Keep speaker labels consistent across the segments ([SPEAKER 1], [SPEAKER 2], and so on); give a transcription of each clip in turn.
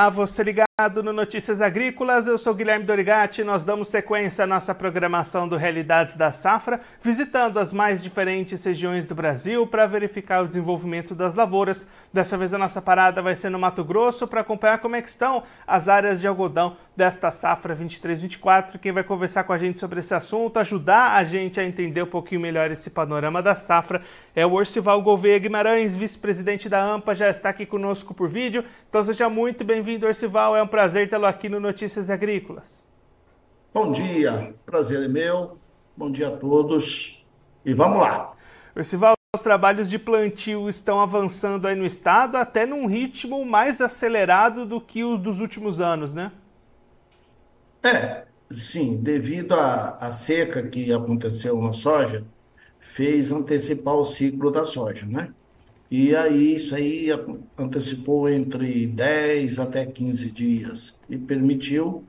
[SPEAKER 1] a você ligado no Notícias Agrícolas. Eu sou Guilherme Dorigati. Nós damos sequência à nossa programação do Realidades da Safra, visitando as mais diferentes regiões do Brasil para verificar o desenvolvimento das lavouras. Dessa vez a nossa parada vai ser no Mato Grosso para acompanhar como é estão as áreas de algodão desta safra 23-24. Quem vai conversar com a gente sobre esse assunto, ajudar a gente a entender um pouquinho melhor esse panorama da safra, é o Orcival Gouveia Guimarães, vice-presidente da AMPA, já está aqui conosco por vídeo. Então seja muito bem-vindo, Orcival. É um prazer tê-lo aqui no Notícias Agrícolas.
[SPEAKER 2] Bom dia, prazer é meu. Bom dia a todos. E vamos lá.
[SPEAKER 1] Orcival, os trabalhos de plantio estão avançando aí no estado, até num ritmo mais acelerado do que o dos últimos anos, né?
[SPEAKER 2] É, sim, devido à seca que aconteceu na soja, fez antecipar o ciclo da soja, né? E aí isso aí antecipou entre 10 até 15 dias e permitiu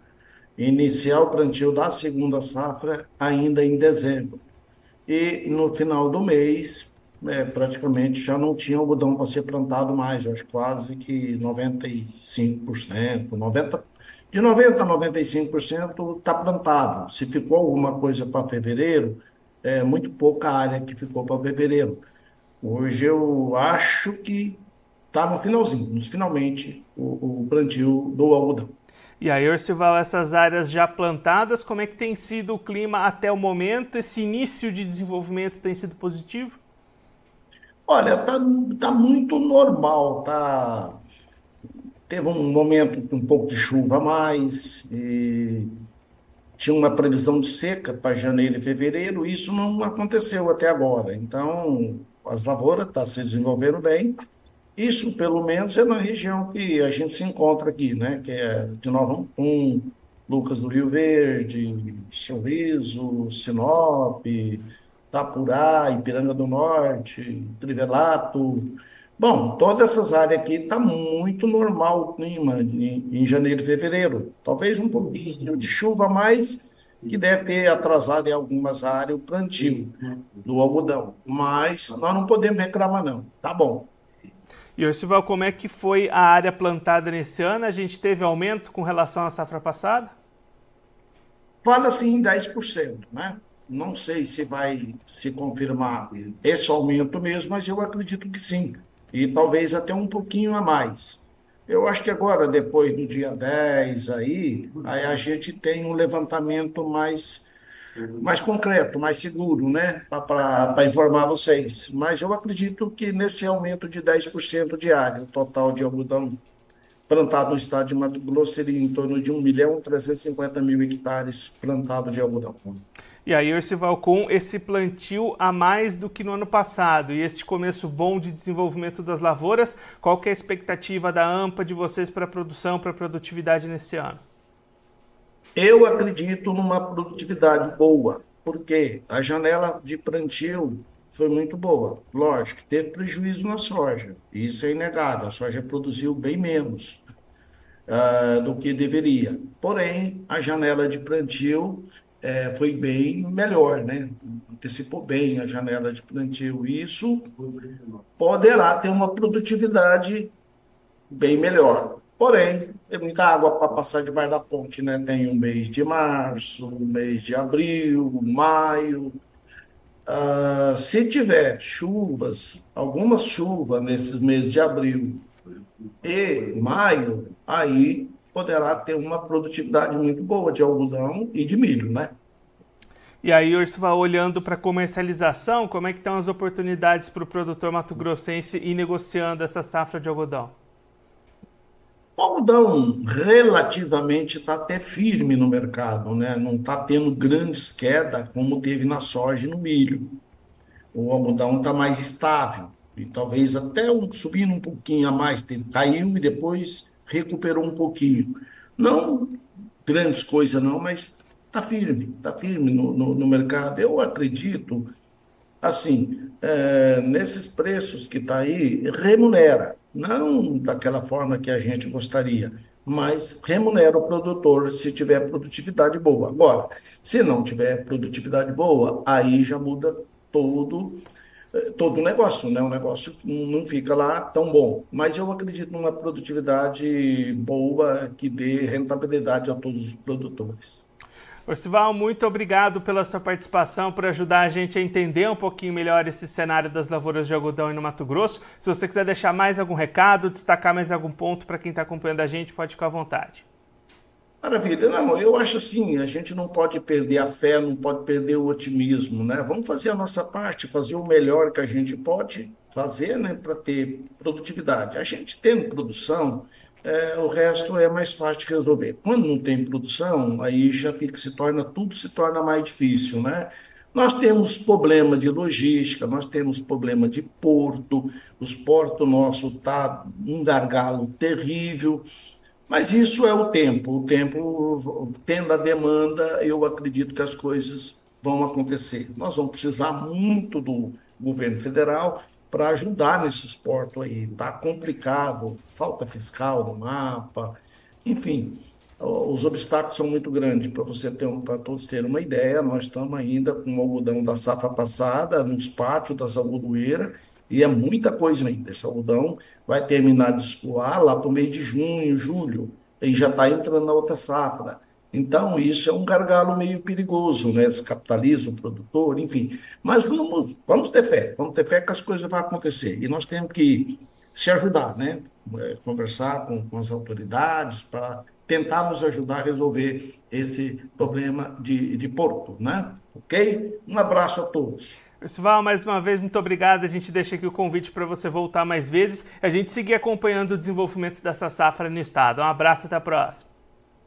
[SPEAKER 2] iniciar o plantio da segunda safra ainda em dezembro. E no final do mês, é, praticamente já não tinha algodão para ser plantado mais, acho quase que 95%, 90, de 90% a 95% está plantado. Se ficou alguma coisa para fevereiro, é muito pouca área que ficou para fevereiro. Hoje eu acho que está no finalzinho, nos finalmente, o, o plantio do algodão.
[SPEAKER 1] E aí, Orcival, essas áreas já plantadas, como é que tem sido o clima até o momento? Esse início de desenvolvimento tem sido positivo?
[SPEAKER 2] Olha, tá, tá muito normal, tá. Teve um momento com um pouco de chuva a mais, tinha uma previsão de seca para janeiro e fevereiro, e isso não aconteceu até agora. Então, as lavouras estão tá se desenvolvendo bem. Isso, pelo menos, é na região que a gente se encontra aqui, né? Que é de Nova Ampum, Lucas do Rio Verde, Sorriso, Sinop, Tapurá, Ipiranga do Norte, Trivelato. Bom, todas essas áreas aqui está muito normal o clima em, em janeiro e fevereiro. Talvez um pouquinho de chuva a mais, que deve ter atrasado em algumas áreas o plantio do algodão. Mas nós não podemos reclamar, não. Tá bom.
[SPEAKER 1] E Orcival, como é que foi a área plantada nesse ano? A gente teve aumento com relação à safra passada?
[SPEAKER 2] Fala-se em 10%, né? Não sei se vai se confirmar esse aumento mesmo, mas eu acredito que sim. E talvez até um pouquinho a mais. Eu acho que agora, depois do dia 10 aí, aí a gente tem um levantamento mais, mais concreto, mais seguro, né? Para informar vocês. Mas eu acredito que nesse aumento de 10% diário, total de algodão plantado no estado de Mato Grosso seria em torno de 1 milhão 350 mil hectares plantados de algodão.
[SPEAKER 1] E aí, Orcival, com esse plantio a mais do que no ano passado e esse começo bom de desenvolvimento das lavouras, qual que é a expectativa da AMPA de vocês para a produção, para a produtividade nesse ano?
[SPEAKER 2] Eu acredito numa produtividade boa, porque a janela de plantio foi muito boa. Lógico, teve prejuízo na soja, isso é inegável. A soja produziu bem menos uh, do que deveria. Porém, a janela de plantio é, foi bem melhor, né? Antecipou bem a janela de plantio. Isso poderá ter uma produtividade bem melhor. Porém, tem muita água para passar debaixo da ponte, né? Tem o mês de março, o mês de abril, maio. Ah, se tiver chuvas, algumas chuvas nesses meses de abril e maio, aí poderá ter uma produtividade muito boa de algodão e de milho, né?
[SPEAKER 1] E aí, Ursula, olhando para a comercialização, como é que estão as oportunidades para o produtor mato-grossense ir negociando essa safra de algodão?
[SPEAKER 2] O algodão relativamente está até firme no mercado, né? não está tendo grandes quedas como teve na soja e no milho. O algodão está mais estável e talvez até um, subindo um pouquinho a mais, caiu e depois recuperou um pouquinho. Não grandes coisas não, mas está firme, está firme no, no, no, mercado. Eu acredito, assim, é, nesses preços que está aí, remunera. Não daquela forma que a gente gostaria, mas remunera o produtor se tiver produtividade boa. Agora, se não tiver produtividade boa, aí já muda todo todo o negócio, né? O negócio não fica lá tão bom. Mas eu acredito numa produtividade boa que dê rentabilidade a todos os produtores.
[SPEAKER 1] Orcival, muito obrigado pela sua participação, por ajudar a gente a entender um pouquinho melhor esse cenário das lavouras de algodão no Mato Grosso. Se você quiser deixar mais algum recado, destacar mais algum ponto para quem está acompanhando a gente, pode ficar à vontade.
[SPEAKER 2] Maravilha. Não, eu acho assim, a gente não pode perder a fé, não pode perder o otimismo, né? Vamos fazer a nossa parte, fazer o melhor que a gente pode fazer, né, para ter produtividade. A gente tendo produção, é, o resto é mais fácil de resolver. Quando não tem produção, aí já fica, se torna, tudo se torna mais difícil, né? Nós temos problema de logística, nós temos problema de porto, os portos nossos tá um gargalo terrível, mas isso é o tempo. O tempo, tendo a demanda, eu acredito que as coisas vão acontecer. Nós vamos precisar muito do governo federal para ajudar nesses portos aí. Está complicado, falta fiscal no mapa, enfim, os obstáculos são muito grandes. Para você ter, para todos terem uma ideia, nós estamos ainda com o algodão da safra passada nos pátios das algodoeiras e é muita coisa ainda. Esse algodão vai terminar de escoar lá para o mês de junho, julho, e já está entrando na outra safra. Então, isso é um gargalo meio perigoso, né? Descapitaliza o produtor, enfim. Mas vamos, vamos ter fé, vamos ter fé que as coisas vão acontecer. E nós temos que se ajudar, né? É, conversar com, com as autoridades para tentar nos ajudar a resolver esse problema de, de porto, né? Ok? Um abraço a todos.
[SPEAKER 1] Pessoal, mais uma vez, muito obrigado. A gente deixa aqui o convite para você voltar mais vezes. A gente seguir acompanhando o desenvolvimento dessa safra no estado. Um abraço, até a próxima.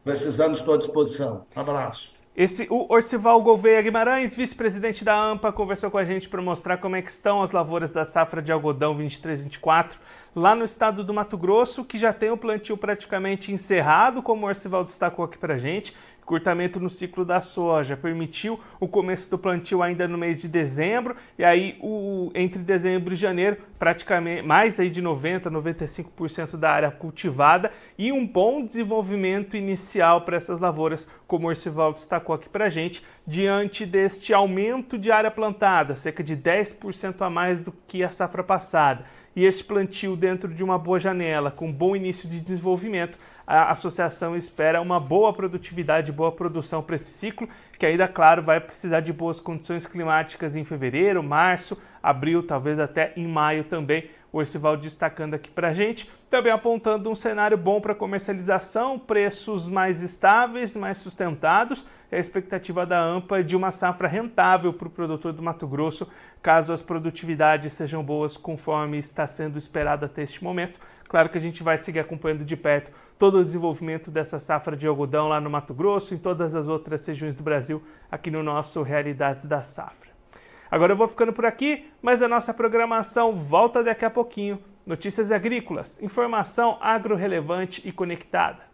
[SPEAKER 2] Precisando, estou à disposição. Um abraço.
[SPEAKER 1] Esse, o Orcival Gouveia Guimarães, vice-presidente da AMPA, conversou com a gente para mostrar como é que estão as lavouras da safra de algodão 23-24 lá no estado do Mato Grosso, que já tem o plantio praticamente encerrado, como o Orcival destacou aqui para a gente, curtamento no ciclo da soja, permitiu o começo do plantio ainda no mês de dezembro, e aí o, entre dezembro e janeiro, praticamente mais aí de 90, 95% da área cultivada e um bom desenvolvimento inicial para essas lavouras, como o Orcival destacou aqui para a gente, diante deste aumento de área plantada, cerca de 10% a mais do que a safra passada e este plantio dentro de uma boa janela, com bom início de desenvolvimento, a associação espera uma boa produtividade, boa produção para esse ciclo, que ainda, claro, vai precisar de boas condições climáticas em fevereiro, março, abril, talvez até em maio também. O Orcival destacando aqui para a gente, também apontando um cenário bom para comercialização, preços mais estáveis, mais sustentados. A expectativa da AMPA de uma safra rentável para o produtor do Mato Grosso, caso as produtividades sejam boas conforme está sendo esperado até este momento. Claro que a gente vai seguir acompanhando de perto todo o desenvolvimento dessa safra de algodão lá no Mato Grosso, em todas as outras regiões do Brasil, aqui no nosso Realidades da Safra. Agora eu vou ficando por aqui, mas a nossa programação volta daqui a pouquinho. Notícias agrícolas, informação agro-relevante e conectada.